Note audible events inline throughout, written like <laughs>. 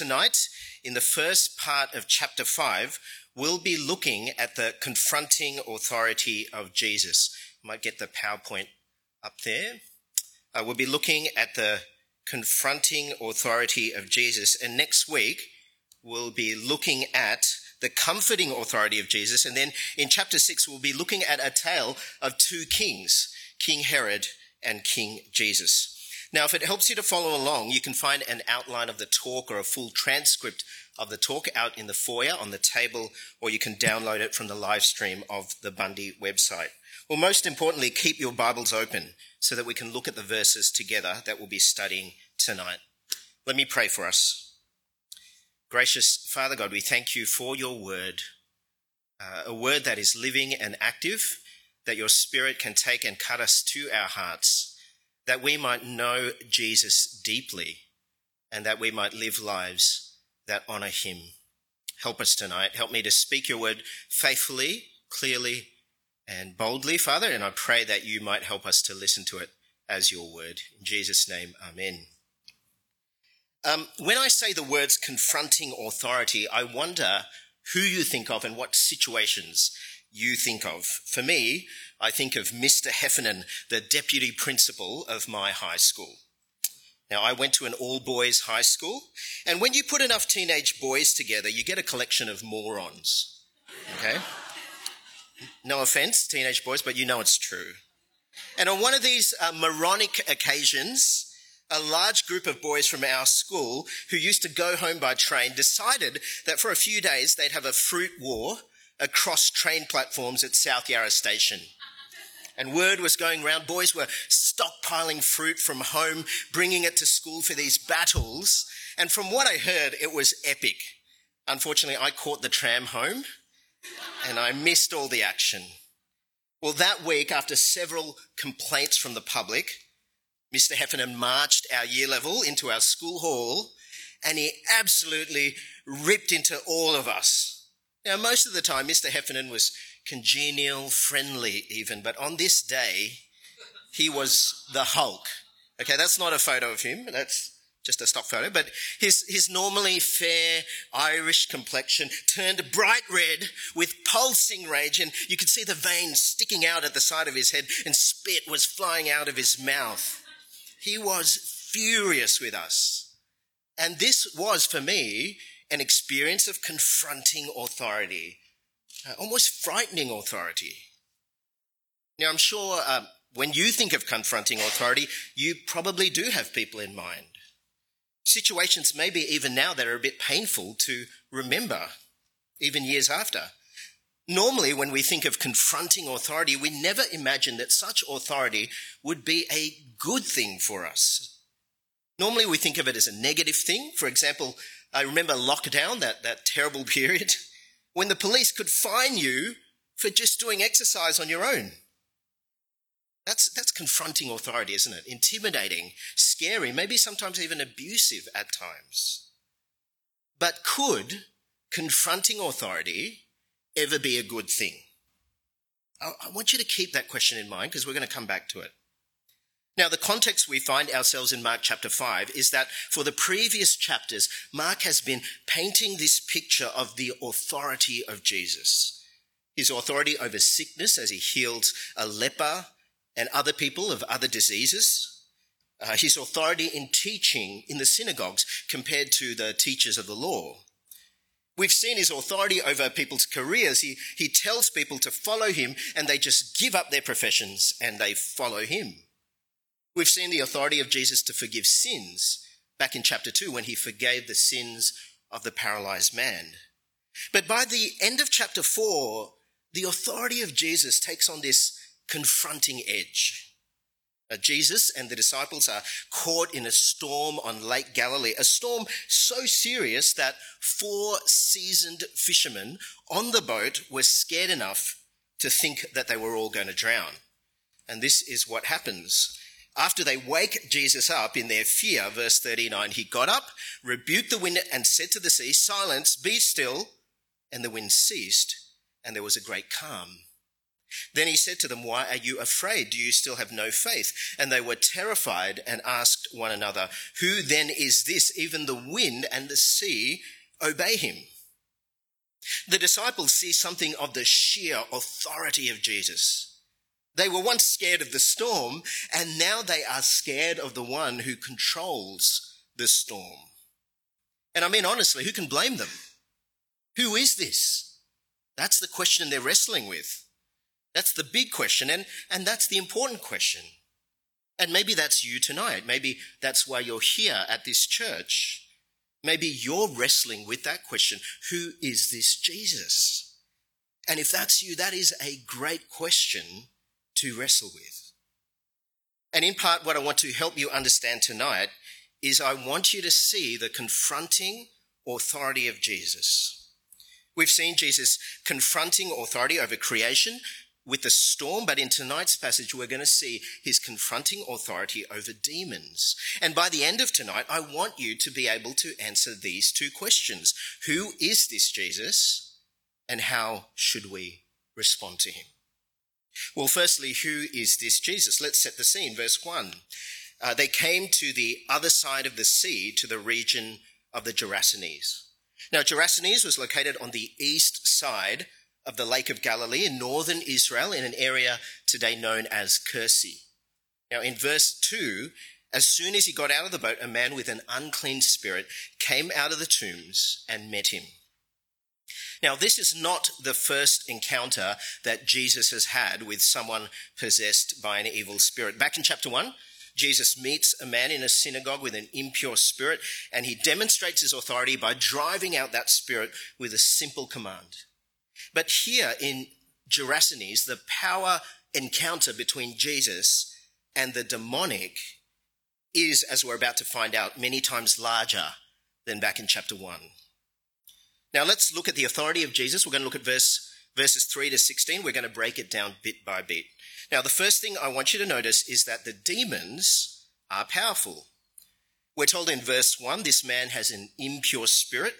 tonight, in the first part of chapter 5, we'll be looking at the confronting authority of Jesus. Might get the PowerPoint up there. Uh, we'll be looking at the confronting authority of Jesus. And next week, we'll be looking at the comforting authority of Jesus. And then in chapter 6, we'll be looking at a tale of two kings, King Herod and King Jesus. Now, if it helps you to follow along, you can find an outline of the talk or a full transcript of the talk out in the foyer on the table, or you can download it from the live stream of the Bundy website. Well, most importantly, keep your Bibles open so that we can look at the verses together that we'll be studying tonight. Let me pray for us. Gracious Father God, we thank you for your word, uh, a word that is living and active, that your Spirit can take and cut us to our hearts, that we might know Jesus deeply and that we might live lives that honour him. Help us tonight. Help me to speak your word faithfully, clearly, and boldly, Father, and I pray that you might help us to listen to it as your word. In Jesus' name, amen. Um, when I say the words confronting authority, I wonder who you think of and what situations you think of. For me, I think of Mr. Heffernan, the deputy principal of my high school. Now, I went to an all boys high school, and when you put enough teenage boys together, you get a collection of morons. Okay? No offense, teenage boys, but you know it's true. And on one of these uh, moronic occasions, a large group of boys from our school who used to go home by train decided that for a few days they'd have a fruit war across train platforms at South Yarra Station. And word was going round, boys were stockpiling fruit from home, bringing it to school for these battles. And from what I heard, it was epic. Unfortunately, I caught the tram home and I missed all the action. Well, that week, after several complaints from the public, Mr. Heffernan marched our year level into our school hall and he absolutely ripped into all of us. Now, most of the time, Mr. Heffernan was congenial, friendly even, but on this day, he was the Hulk. Okay, that's not a photo of him, that's just a stock photo, but his, his normally fair Irish complexion turned bright red with pulsing rage, and you could see the veins sticking out at the side of his head, and spit was flying out of his mouth. He was furious with us. And this was, for me, an experience of confronting authority, uh, almost frightening authority. Now, I'm sure uh, when you think of confronting authority, you probably do have people in mind. Situations, maybe even now, that are a bit painful to remember, even years after. Normally, when we think of confronting authority, we never imagine that such authority would be a good thing for us. Normally, we think of it as a negative thing. For example, I remember lockdown, that, that terrible <laughs> period, when the police could fine you for just doing exercise on your own. That's, that's confronting authority, isn't it? Intimidating, scary, maybe sometimes even abusive at times. But could confronting authority ever be a good thing? I, I want you to keep that question in mind because we're going to come back to it. Now, the context we find ourselves in Mark chapter 5 is that for the previous chapters, Mark has been painting this picture of the authority of Jesus. His authority over sickness as he heals a leper and other people of other diseases. Uh, his authority in teaching in the synagogues compared to the teachers of the law. We've seen his authority over people's careers. He, he tells people to follow him and they just give up their professions and they follow him. We've seen the authority of Jesus to forgive sins back in chapter 2 when he forgave the sins of the paralyzed man. But by the end of chapter 4, the authority of Jesus takes on this confronting edge. Uh, Jesus and the disciples are caught in a storm on Lake Galilee, a storm so serious that four seasoned fishermen on the boat were scared enough to think that they were all going to drown. And this is what happens. After they wake Jesus up in their fear, verse 39, he got up, rebuked the wind, and said to the sea, Silence, be still. And the wind ceased, and there was a great calm. Then he said to them, Why are you afraid? Do you still have no faith? And they were terrified and asked one another, Who then is this? Even the wind and the sea obey him. The disciples see something of the sheer authority of Jesus. They were once scared of the storm, and now they are scared of the one who controls the storm. And I mean, honestly, who can blame them? Who is this? That's the question they're wrestling with. That's the big question, and, and that's the important question. And maybe that's you tonight. Maybe that's why you're here at this church. Maybe you're wrestling with that question Who is this Jesus? And if that's you, that is a great question to wrestle with. And in part, what I want to help you understand tonight is I want you to see the confronting authority of Jesus. We've seen Jesus confronting authority over creation, with the storm, but in tonight's passage, we're going to see his confronting authority over demons. And by the end of tonight, I want you to be able to answer these two questions Who is this Jesus, and how should we respond to him? Well, firstly, who is this Jesus? Let's set the scene. Verse 1. Uh, they came to the other side of the sea, to the region of the Gerasenes. Now, Gerasenes was located on the east side of the Lake of Galilee in northern Israel in an area today known as Kursi. Now, in verse 2, as soon as he got out of the boat, a man with an unclean spirit came out of the tombs and met him. Now, this is not the first encounter that Jesus has had with someone possessed by an evil spirit. Back in chapter 1, Jesus meets a man in a synagogue with an impure spirit, and he demonstrates his authority by driving out that spirit with a simple command but here in Gerasenes, the power encounter between Jesus and the demonic is, as we're about to find out, many times larger than back in chapter 1. Now let's look at the authority of Jesus. We're going to look at verse, verses 3 to 16. We're going to break it down bit by bit. Now, the first thing I want you to notice is that the demons are powerful. We're told in verse 1 this man has an impure spirit.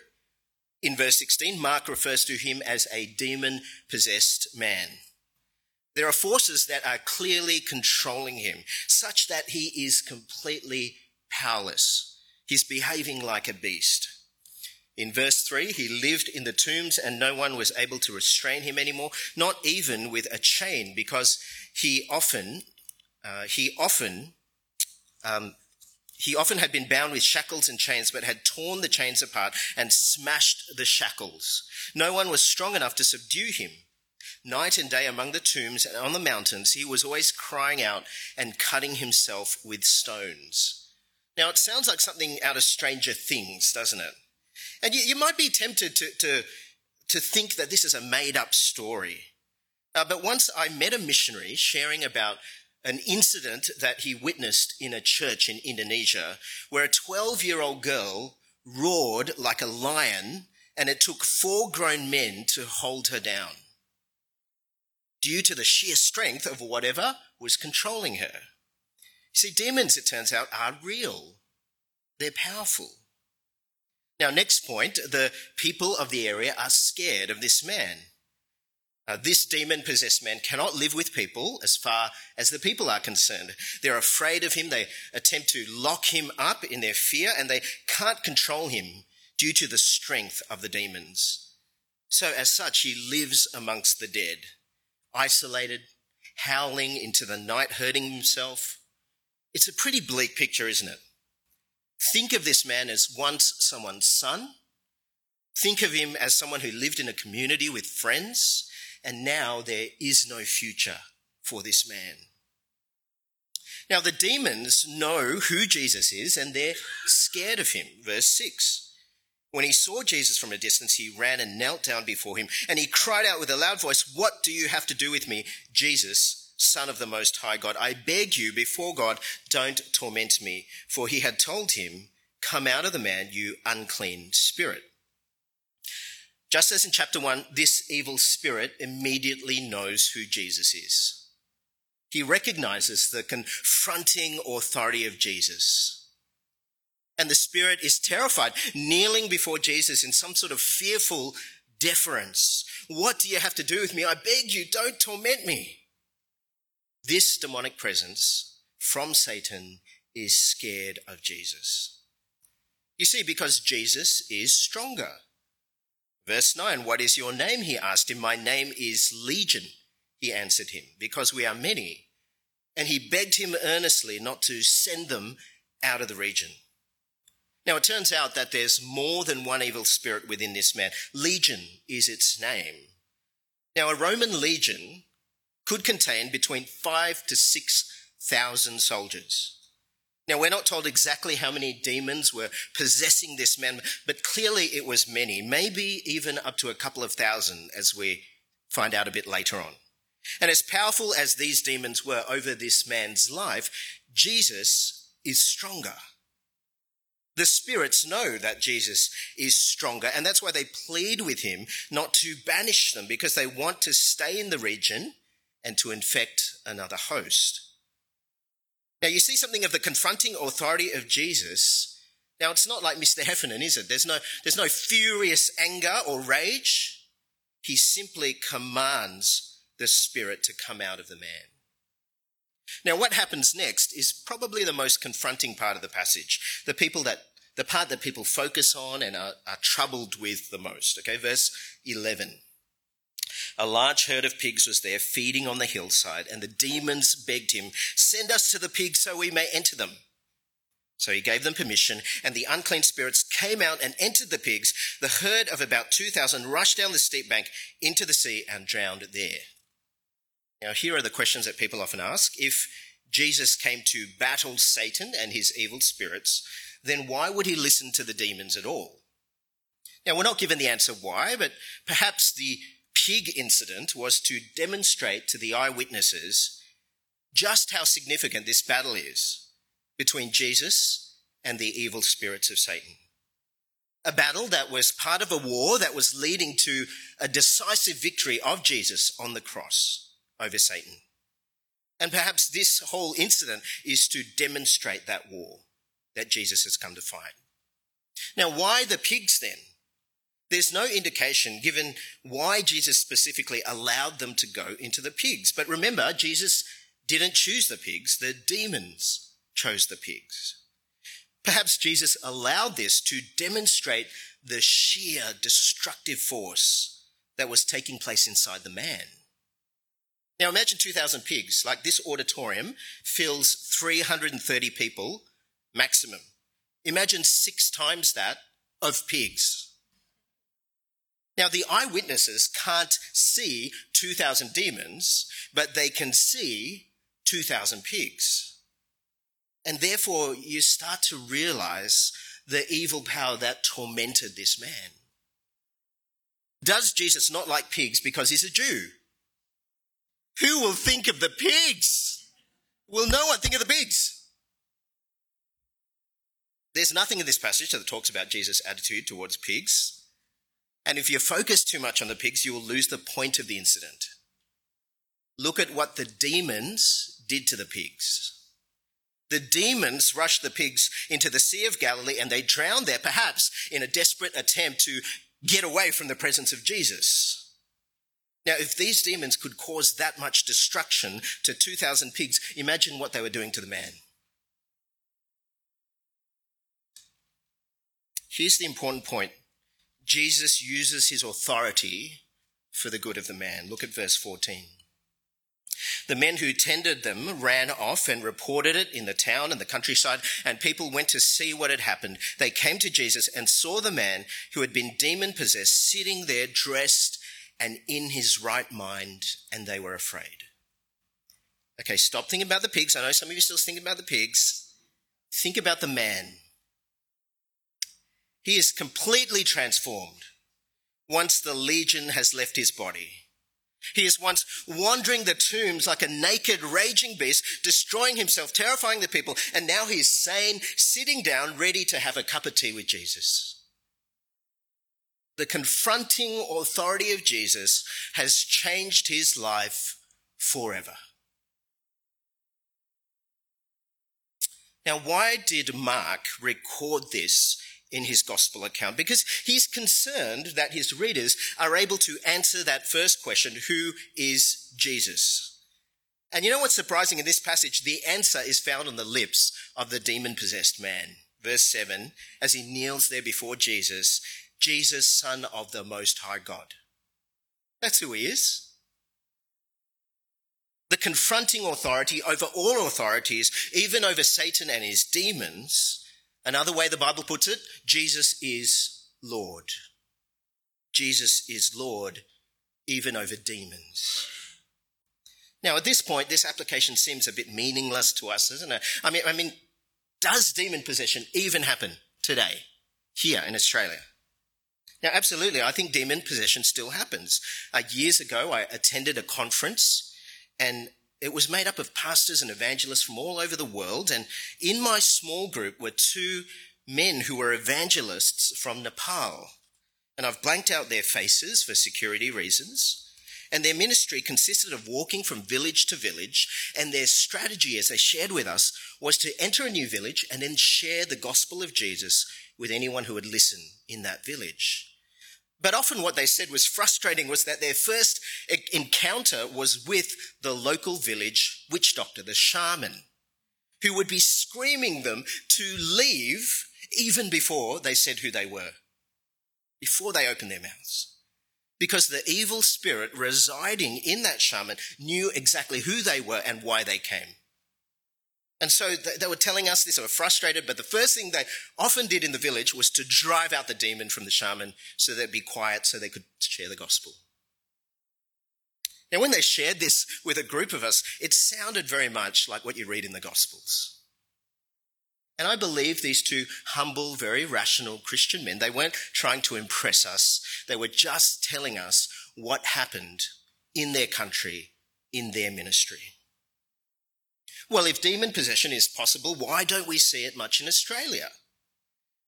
In verse 16, Mark refers to him as a demon possessed man. There are forces that are clearly controlling him, such that he is completely powerless. He's behaving like a beast. In verse 3, he lived in the tombs and no one was able to restrain him anymore, not even with a chain, because he often, uh, he often um, he often had been bound with shackles and chains, but had torn the chains apart and smashed the shackles. No one was strong enough to subdue him. Night and day among the tombs and on the mountains, he was always crying out and cutting himself with stones. Now, it sounds like something out of Stranger Things, doesn't it? And you, you might be tempted to, to, to think that this is a made up story. Uh, but once I met a missionary sharing about an incident that he witnessed in a church in Indonesia where a 12 year old girl roared like a lion and it took four grown men to hold her down due to the sheer strength of whatever was controlling her. See, demons, it turns out, are real. They're powerful. Now, next point, the people of the area are scared of this man. Uh, this demon possessed man cannot live with people as far as the people are concerned. They're afraid of him. They attempt to lock him up in their fear and they can't control him due to the strength of the demons. So, as such, he lives amongst the dead, isolated, howling into the night, hurting himself. It's a pretty bleak picture, isn't it? Think of this man as once someone's son. Think of him as someone who lived in a community with friends and now there is no future for this man. Now, the demons know who Jesus is and they're scared of him. Verse 6. When he saw Jesus from a distance, he ran and knelt down before him, and he cried out with a loud voice, What do you have to do with me, Jesus, Son of the Most High God? I beg you, before God, don't torment me. For he had told him, Come out of the man, you unclean spirit. Just as in chapter 1, this evil spirit immediately knows who Jesus is. He recognizes the confronting authority of Jesus. And the spirit is terrified, kneeling before Jesus in some sort of fearful deference. What do you have to do with me? I beg you, don't torment me. This demonic presence from Satan is scared of Jesus. You see, because Jesus is stronger. Verse 9, What is your name? He asked him. My name is Legion, he answered him, because we are many. And he begged him earnestly not to send them out of the region. Now, it turns out that there's more than one evil spirit within this man. Legion is its name. Now, a Roman legion could contain between five to six thousand soldiers. Now, we're not told exactly how many demons were possessing this man, but clearly it was many, maybe even up to a couple of thousand, as we find out a bit later on. And as powerful as these demons were over this man's life, Jesus is stronger. The spirits know that Jesus is stronger, and that's why they plead with him not to banish them because they want to stay in the region and to infect another host. Now, you see something of the confronting authority of Jesus. Now, it's not like Mr. Heffernan, is it? There's no, there's no furious anger or rage. He simply commands the spirit to come out of the man. Now, what happens next is probably the most confronting part of the passage. The people that, the part that people focus on and are, are troubled with the most. Okay, verse 11. A large herd of pigs was there feeding on the hillside, and the demons begged him, Send us to the pigs so we may enter them. So he gave them permission, and the unclean spirits came out and entered the pigs. The herd of about 2,000 rushed down the steep bank into the sea and drowned there. Now, here are the questions that people often ask. If Jesus came to battle Satan and his evil spirits, then why would he listen to the demons at all? Now, we're not given the answer why, but perhaps the pig incident was to demonstrate to the eyewitnesses just how significant this battle is between Jesus and the evil spirits of Satan. A battle that was part of a war that was leading to a decisive victory of Jesus on the cross over Satan. And perhaps this whole incident is to demonstrate that war that Jesus has come to fight. Now, why the pigs then? There's no indication given why Jesus specifically allowed them to go into the pigs. But remember, Jesus didn't choose the pigs, the demons chose the pigs. Perhaps Jesus allowed this to demonstrate the sheer destructive force that was taking place inside the man. Now imagine 2,000 pigs, like this auditorium fills 330 people maximum. Imagine six times that of pigs. Now, the eyewitnesses can't see 2,000 demons, but they can see 2,000 pigs. And therefore, you start to realize the evil power that tormented this man. Does Jesus not like pigs because he's a Jew? Who will think of the pigs? Will no one think of the pigs? There's nothing in this passage that talks about Jesus' attitude towards pigs. And if you focus too much on the pigs, you will lose the point of the incident. Look at what the demons did to the pigs. The demons rushed the pigs into the Sea of Galilee and they drowned there, perhaps in a desperate attempt to get away from the presence of Jesus. Now, if these demons could cause that much destruction to 2,000 pigs, imagine what they were doing to the man. Here's the important point Jesus uses his authority for the good of the man. Look at verse 14. The men who tended them ran off and reported it in the town and the countryside, and people went to see what had happened. They came to Jesus and saw the man who had been demon possessed sitting there dressed and in his right mind, and they were afraid. Okay, stop thinking about the pigs. I know some of you still thinking about the pigs. Think about the man. He is completely transformed once the legion has left his body. He is once wandering the tombs like a naked, raging beast, destroying himself, terrifying the people, and now he is sane, sitting down, ready to have a cup of tea with Jesus. The confronting authority of Jesus has changed his life forever. Now, why did Mark record this in his gospel account because he's concerned that his readers are able to answer that first question who is Jesus? And you know what's surprising in this passage? The answer is found on the lips of the demon possessed man. Verse 7 as he kneels there before Jesus, Jesus, Son of the Most High God. That's who he is the confronting authority over all authorities, even over Satan and his demons. Another way the Bible puts it, Jesus is Lord. Jesus is Lord even over demons. Now, at this point, this application seems a bit meaningless to us, doesn't it? I mean, I mean, does demon possession even happen today here in Australia? Now, absolutely, I think demon possession still happens. Uh, years ago, I attended a conference and it was made up of pastors and evangelists from all over the world. And in my small group were two men who were evangelists from Nepal. And I've blanked out their faces for security reasons. And their ministry consisted of walking from village to village. And their strategy, as they shared with us, was to enter a new village and then share the gospel of Jesus with anyone who would listen in that village. But often what they said was frustrating was that their first encounter was with the local village witch doctor, the shaman, who would be screaming them to leave even before they said who they were, before they opened their mouths. Because the evil spirit residing in that shaman knew exactly who they were and why they came. And so they were telling us this, they were frustrated, but the first thing they often did in the village was to drive out the demon from the shaman so they'd be quiet so they could share the gospel. Now, when they shared this with a group of us, it sounded very much like what you read in the Gospels. And I believe these two humble, very rational Christian men, they weren't trying to impress us. They were just telling us what happened in their country, in their ministry. Well, if demon possession is possible, why don't we see it much in Australia?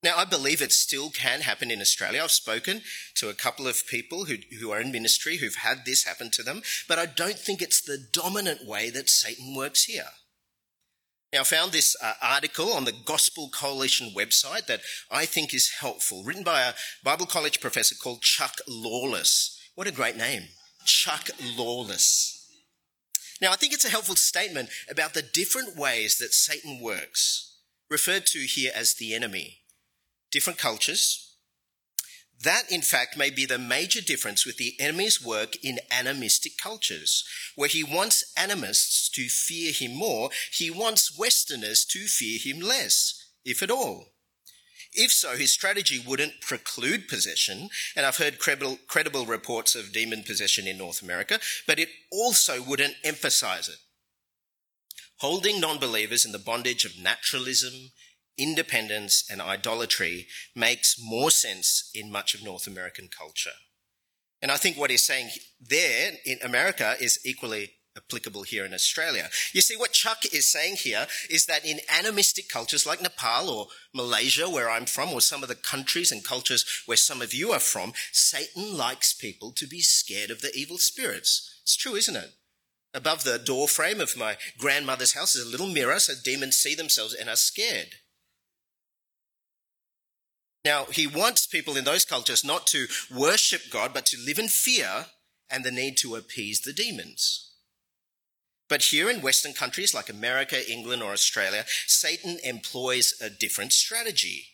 Now, I believe it still can happen in Australia. I've spoken to a couple of people who, who are in ministry who've had this happen to them, but I don't think it's the dominant way that Satan works here. Now, I found this uh, article on the Gospel Coalition website that I think is helpful, written by a Bible college professor called Chuck Lawless. What a great name. Chuck Lawless. Now, I think it's a helpful statement about the different ways that Satan works, referred to here as the enemy. Different cultures. That, in fact, may be the major difference with the enemy's work in animistic cultures, where he wants animists to fear him more, he wants Westerners to fear him less, if at all. If so, his strategy wouldn't preclude possession, and I've heard credible, credible reports of demon possession in North America, but it also wouldn't emphasize it. Holding non believers in the bondage of naturalism, independence, and idolatry makes more sense in much of North American culture. And I think what he's saying there in America is equally applicable here in Australia. You see, what Chuck is saying here is that in animistic cultures like Nepal or Malaysia, where I'm from, or some of the countries and cultures where some of you are from, Satan likes people to be scared of the evil spirits. It's true, isn't it? Above the door frame of my grandmother's house is a little mirror so demons see themselves and are scared. Now, he wants people in those cultures not to worship God, but to live in fear and the need to appease the demons. But here in Western countries like America, England, or Australia, Satan employs a different strategy.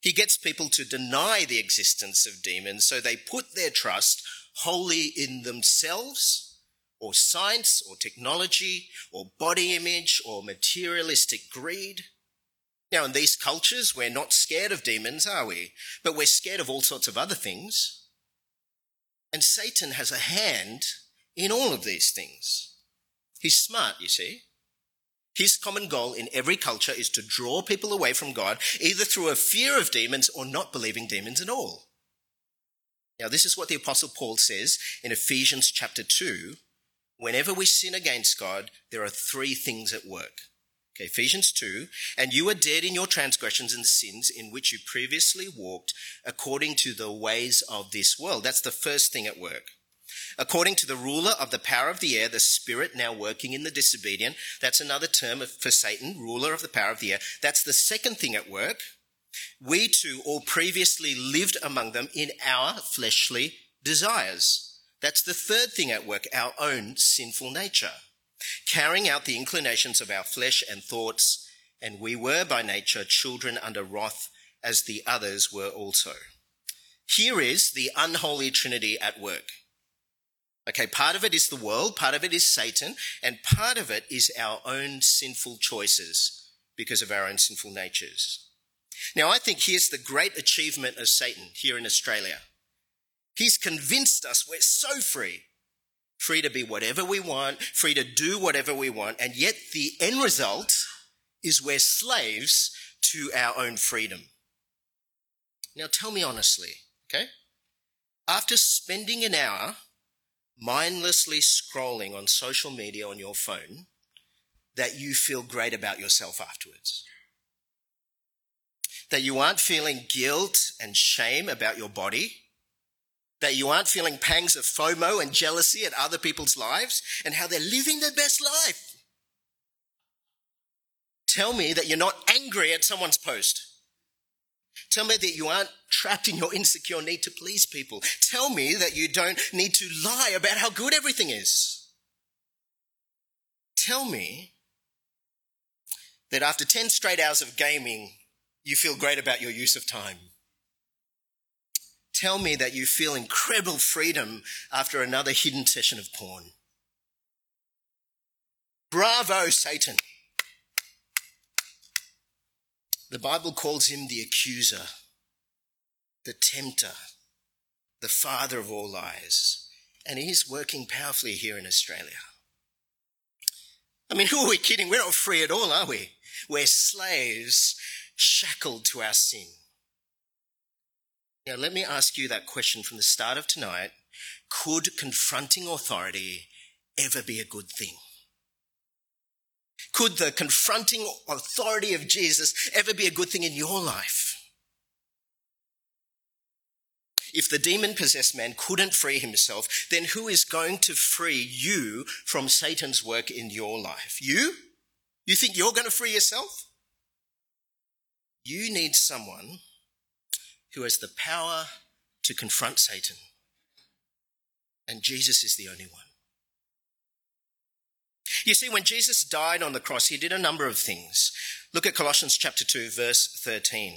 He gets people to deny the existence of demons, so they put their trust wholly in themselves, or science, or technology, or body image, or materialistic greed. Now, in these cultures, we're not scared of demons, are we? But we're scared of all sorts of other things. And Satan has a hand in all of these things. He's smart, you see. His common goal in every culture is to draw people away from God, either through a fear of demons or not believing demons at all. Now, this is what the Apostle Paul says in Ephesians chapter 2. Whenever we sin against God, there are three things at work. Okay, Ephesians 2, and you are dead in your transgressions and sins in which you previously walked according to the ways of this world. That's the first thing at work. According to the ruler of the power of the air, the spirit now working in the disobedient. That's another term for Satan, ruler of the power of the air. That's the second thing at work. We too all previously lived among them in our fleshly desires. That's the third thing at work, our own sinful nature. Carrying out the inclinations of our flesh and thoughts, and we were by nature children under wrath as the others were also. Here is the unholy trinity at work. Okay, part of it is the world, part of it is Satan, and part of it is our own sinful choices because of our own sinful natures. Now, I think here's the great achievement of Satan here in Australia. He's convinced us we're so free, free to be whatever we want, free to do whatever we want, and yet the end result is we're slaves to our own freedom. Now, tell me honestly, okay? After spending an hour mindlessly scrolling on social media on your phone, that you feel great about yourself afterwards. That you aren't feeling guilt and shame about your body. That you aren't feeling pangs of FOMO and jealousy at other people's lives and how they're living their best life. Tell me that you're not angry at someone's post. Tell me that you aren't trapped in your insecure need to please people. Tell me that you don't need to lie about how good everything is. Tell me that after 10 straight hours of gaming, you feel great about your use of time. Tell me that you feel incredible freedom after another hidden session of porn. Bravo, Satan. The Bible calls him the accuser, the tempter, the father of all lies. And he's working powerfully here in Australia. I mean, <laughs> who are we kidding? We're not free at all, are we? We're slaves shackled to our sin. Now, let me ask you that question from the start of tonight. Could confronting authority ever be a good thing? Could the confronting authority of Jesus ever be a good thing in your life? If the demon possessed man couldn't free himself, then who is going to free you from Satan's work in your life? You? You think you're going to free yourself? You need someone who has the power to confront Satan. And Jesus is the only one. You see, when Jesus died on the cross, he did a number of things. Look at Colossians chapter 2, verse 13.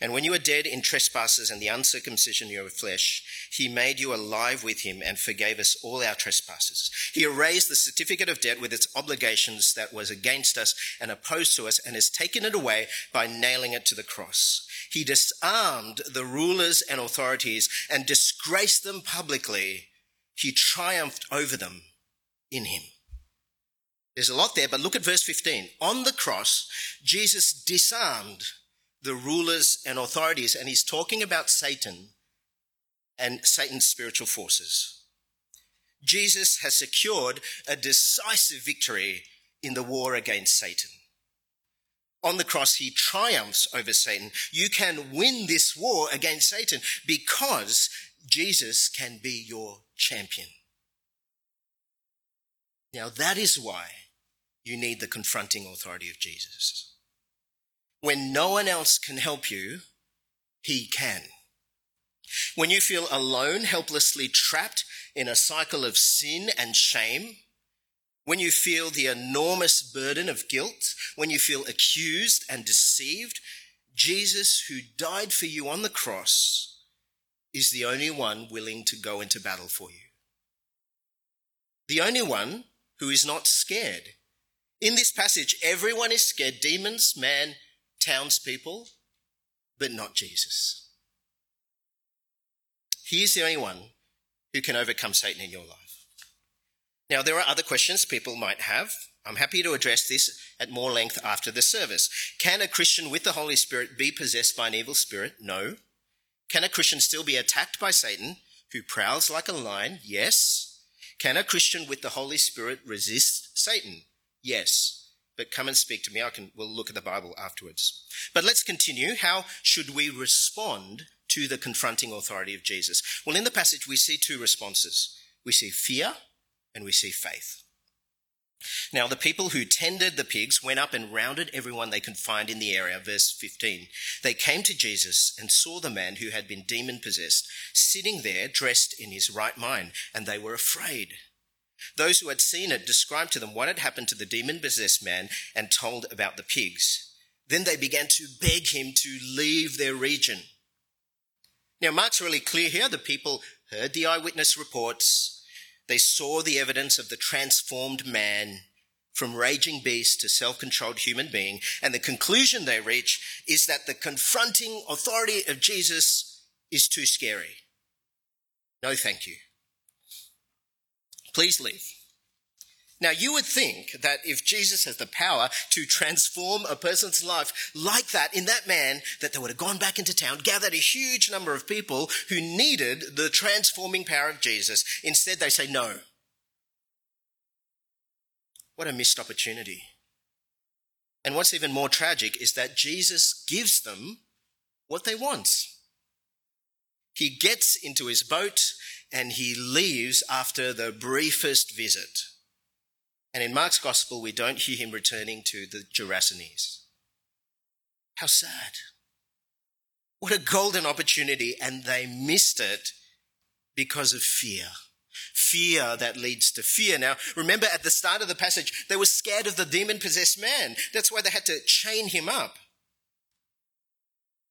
And when you were dead in trespasses and the uncircumcision of your flesh, he made you alive with him and forgave us all our trespasses. He erased the certificate of debt with its obligations that was against us and opposed to us and has taken it away by nailing it to the cross. He disarmed the rulers and authorities and disgraced them publicly. He triumphed over them in him. There's a lot there, but look at verse 15. On the cross, Jesus disarmed the rulers and authorities, and he's talking about Satan and Satan's spiritual forces. Jesus has secured a decisive victory in the war against Satan. On the cross, he triumphs over Satan. You can win this war against Satan because Jesus can be your champion. Now, that is why you need the confronting authority of Jesus. When no one else can help you, he can. When you feel alone, helplessly trapped in a cycle of sin and shame, when you feel the enormous burden of guilt, when you feel accused and deceived, Jesus, who died for you on the cross, is the only one willing to go into battle for you. The only one who is not scared in this passage, everyone is scared demons, man, townspeople, but not Jesus. He is the only one who can overcome Satan in your life. Now, there are other questions people might have. I'm happy to address this at more length after the service. Can a Christian with the Holy Spirit be possessed by an evil spirit? No. Can a Christian still be attacked by Satan, who prowls like a lion? Yes. Can a Christian with the Holy Spirit resist Satan? Yes, but come and speak to me. I can, we'll look at the Bible afterwards. But let's continue. How should we respond to the confronting authority of Jesus? Well, in the passage, we see two responses. We see fear and we see faith. Now, the people who tended the pigs went up and rounded everyone they could find in the area. Verse 15. They came to Jesus and saw the man who had been demon possessed sitting there dressed in his right mind, and they were afraid. Those who had seen it described to them what had happened to the demon possessed man and told about the pigs. Then they began to beg him to leave their region. Now, Mark's really clear here. The people heard the eyewitness reports, they saw the evidence of the transformed man from raging beast to self controlled human being. And the conclusion they reach is that the confronting authority of Jesus is too scary. No, thank you. Please leave. Now, you would think that if Jesus has the power to transform a person's life like that in that man, that they would have gone back into town, gathered a huge number of people who needed the transforming power of Jesus. Instead, they say no. What a missed opportunity. And what's even more tragic is that Jesus gives them what they want. He gets into his boat and he leaves after the briefest visit. And in Mark's gospel, we don't hear him returning to the Gerasenes. How sad. What a golden opportunity, and they missed it because of fear. Fear that leads to fear. Now, remember at the start of the passage, they were scared of the demon possessed man. That's why they had to chain him up.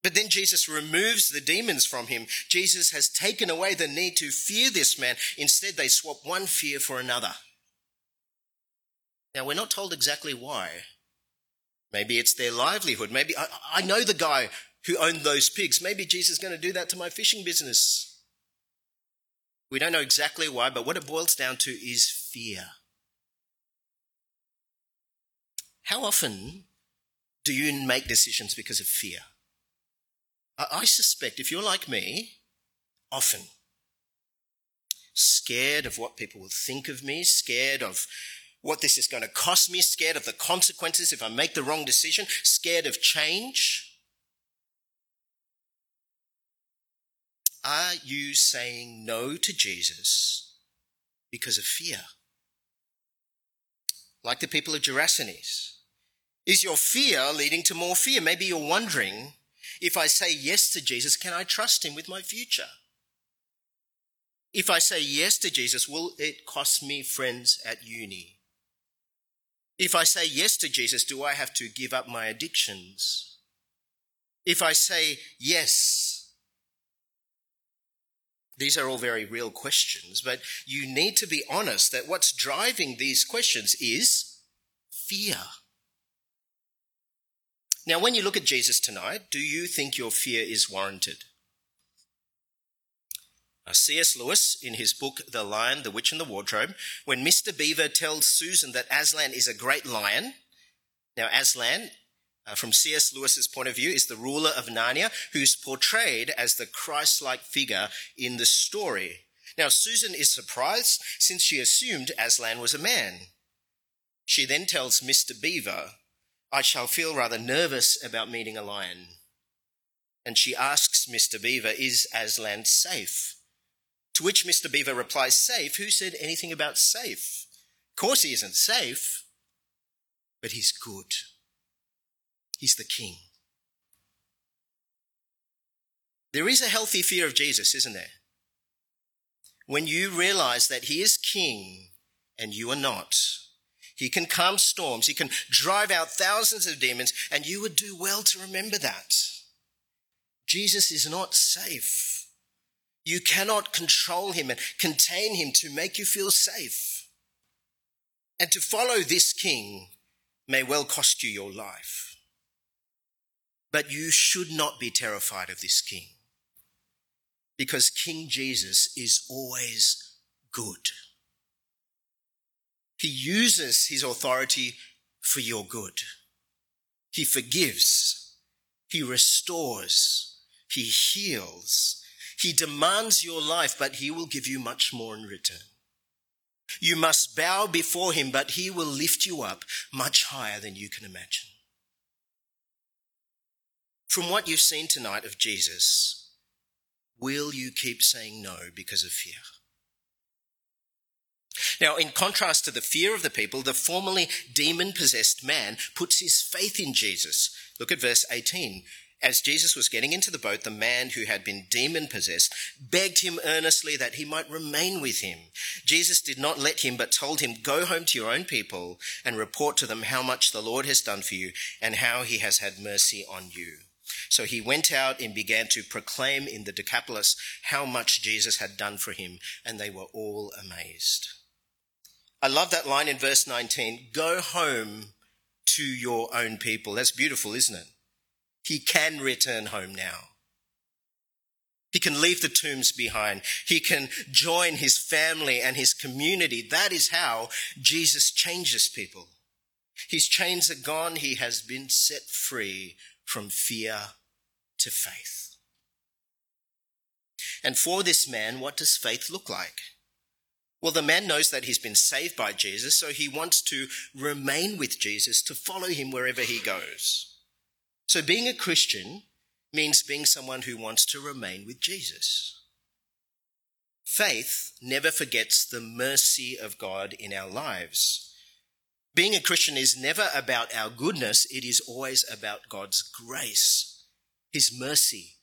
But then Jesus removes the demons from him. Jesus has taken away the need to fear this man. Instead, they swap one fear for another. Now, we're not told exactly why. Maybe it's their livelihood. Maybe I, I know the guy who owned those pigs. Maybe Jesus is going to do that to my fishing business. We don't know exactly why, but what it boils down to is fear. How often do you make decisions because of fear? I suspect if you're like me, often. Scared of what people will think of me, scared of what this is going to cost me, scared of the consequences if I make the wrong decision, scared of change? Are you saying no to Jesus because of fear? Like the people of Gerasenes. Is your fear leading to more fear? Maybe you're wondering if I say yes to Jesus, can I trust him with my future? If I say yes to Jesus, will it cost me friends at uni? If I say yes to Jesus, do I have to give up my addictions? If I say yes, these are all very real questions, but you need to be honest that what's driving these questions is fear. Now, when you look at Jesus tonight, do you think your fear is warranted? Uh, C.S. Lewis, in his book The Lion, the Witch, and the Wardrobe, when Mr. Beaver tells Susan that Aslan is a great lion, now Aslan, uh, from C.S. Lewis's point of view, is the ruler of Narnia, who's portrayed as the Christ like figure in the story. Now, Susan is surprised since she assumed Aslan was a man. She then tells Mr. Beaver, I shall feel rather nervous about meeting a lion. And she asks Mr. Beaver, Is Aslan safe? To which Mr. Beaver replies, Safe? Who said anything about safe? Of course he isn't safe, but he's good. He's the king. There is a healthy fear of Jesus, isn't there? When you realize that he is king and you are not, he can calm storms, he can drive out thousands of demons, and you would do well to remember that. Jesus is not safe. You cannot control him and contain him to make you feel safe. And to follow this king may well cost you your life. But you should not be terrified of this king because King Jesus is always good. He uses his authority for your good. He forgives. He restores. He heals. He demands your life, but he will give you much more in return. You must bow before him, but he will lift you up much higher than you can imagine. From what you've seen tonight of Jesus, will you keep saying no because of fear? Now, in contrast to the fear of the people, the formerly demon possessed man puts his faith in Jesus. Look at verse 18. As Jesus was getting into the boat, the man who had been demon possessed begged him earnestly that he might remain with him. Jesus did not let him, but told him, Go home to your own people and report to them how much the Lord has done for you and how he has had mercy on you. So he went out and began to proclaim in the Decapolis how much Jesus had done for him, and they were all amazed. I love that line in verse 19 Go home to your own people. That's beautiful, isn't it? He can return home now. He can leave the tombs behind. He can join his family and his community. That is how Jesus changes people. His chains are gone. He has been set free from fear to faith. And for this man, what does faith look like? Well, the man knows that he's been saved by Jesus, so he wants to remain with Jesus, to follow him wherever he goes. So being a Christian means being someone who wants to remain with Jesus. Faith never forgets the mercy of God in our lives. Being a Christian is never about our goodness, it is always about God's grace, His mercy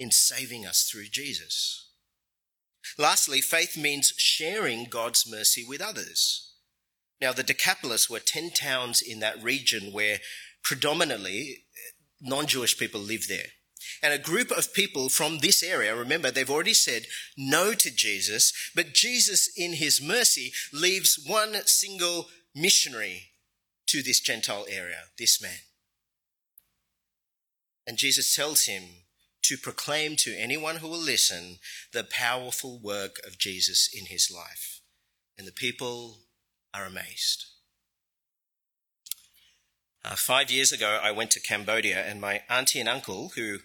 in saving us through Jesus. Lastly, faith means sharing God's mercy with others. Now, the Decapolis were 10 towns in that region where predominantly eh, non Jewish people live there. And a group of people from this area, remember, they've already said no to Jesus, but Jesus, in his mercy, leaves one single missionary to this Gentile area, this man. And Jesus tells him to proclaim to anyone who will listen the powerful work of Jesus in his life. And the people are amazed. Uh, five years ago, I went to Cambodia, and my auntie and uncle, who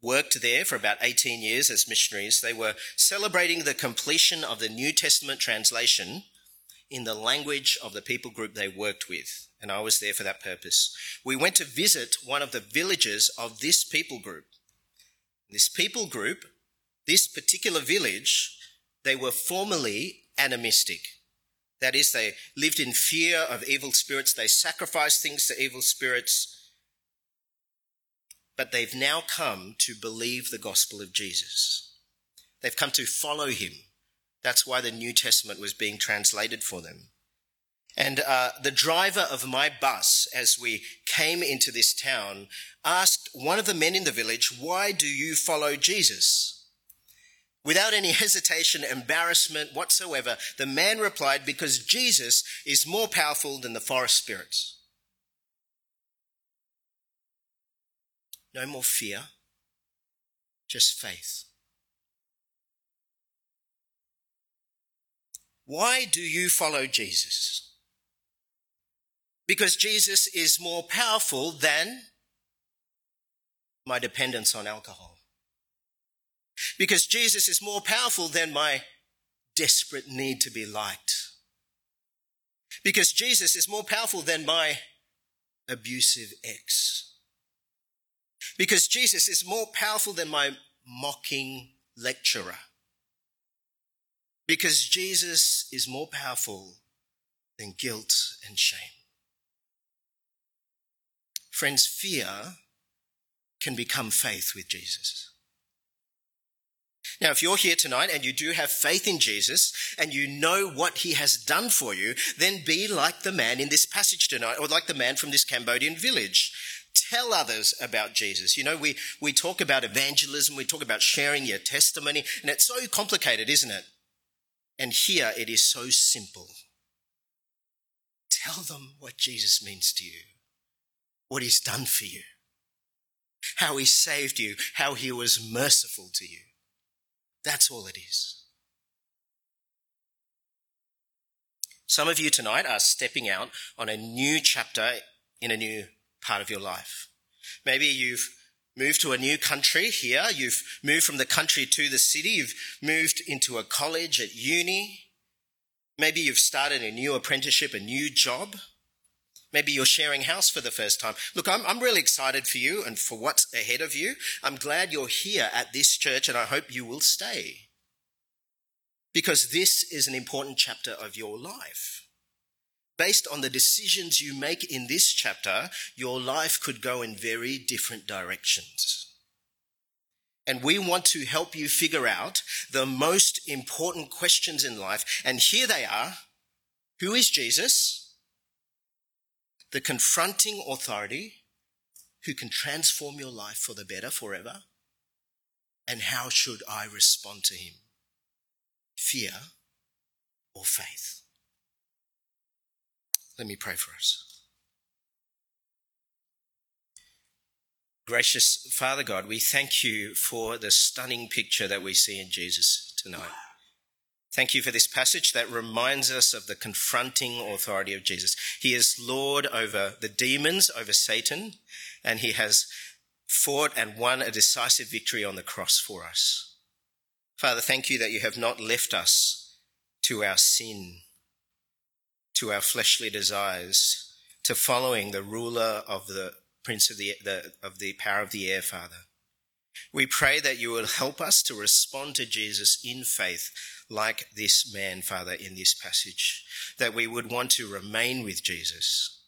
worked there for about 18 years as missionaries, they were celebrating the completion of the New Testament translation in the language of the people group they worked with, and I was there for that purpose. We went to visit one of the villages of this people group. This people group, this particular village, they were formerly animistic. That is, they lived in fear of evil spirits, they sacrificed things to evil spirits, but they've now come to believe the gospel of Jesus. They've come to follow him. That's why the New Testament was being translated for them. And uh, the driver of my bus, as we came into this town, asked one of the men in the village, Why do you follow Jesus? Without any <laughs> hesitation, embarrassment whatsoever, the man replied, Because Jesus is more powerful than the forest spirits. No more fear, just faith. Why do you follow Jesus? Because Jesus is more powerful than my dependence on alcohol. Because Jesus is more powerful than my desperate need to be liked. Because Jesus is more powerful than my abusive ex. Because Jesus is more powerful than my mocking lecturer. Because Jesus is more powerful than guilt and shame. Friends, fear can become faith with Jesus. Now, if you're here tonight and you do have faith in Jesus and you know what he has done for you, then be like the man in this passage tonight or like the man from this Cambodian village. Tell others about Jesus. You know, we, we talk about evangelism, we talk about sharing your testimony, and it's so complicated, isn't it? And here it is so simple. Tell them what Jesus means to you, what he's done for you, how he saved you, how he was merciful to you. That's all it is. Some of you tonight are stepping out on a new chapter in a new part of your life. Maybe you've moved to a new country here. You've moved from the country to the city. You've moved into a college at uni. Maybe you've started a new apprenticeship, a new job. Maybe you're sharing house for the first time. Look, I'm, I'm really excited for you and for what's ahead of you. I'm glad you're here at this church and I hope you will stay. because this is an important chapter of your life. Based on the decisions you make in this chapter, your life could go in very different directions. And we want to help you figure out the most important questions in life. And here they are. Who is Jesus? The confronting authority who can transform your life for the better forever. And how should I respond to him? Fear or faith? Let me pray for us. Gracious Father God, we thank you for the stunning picture that we see in Jesus tonight. Thank you for this passage that reminds us of the confronting authority of Jesus. He is Lord over the demons, over Satan, and he has fought and won a decisive victory on the cross for us. Father, thank you that you have not left us to our sin, to our fleshly desires, to following the ruler of the Prince of the, the, of the power of the air, Father. We pray that you will help us to respond to Jesus in faith, like this man, Father, in this passage. That we would want to remain with Jesus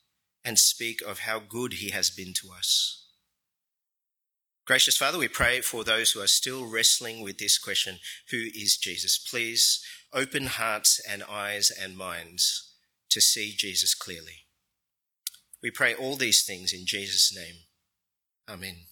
and speak of how good he has been to us. Gracious Father, we pray for those who are still wrestling with this question who is Jesus? Please open hearts and eyes and minds to see Jesus clearly. We pray all these things in Jesus' name. Amen.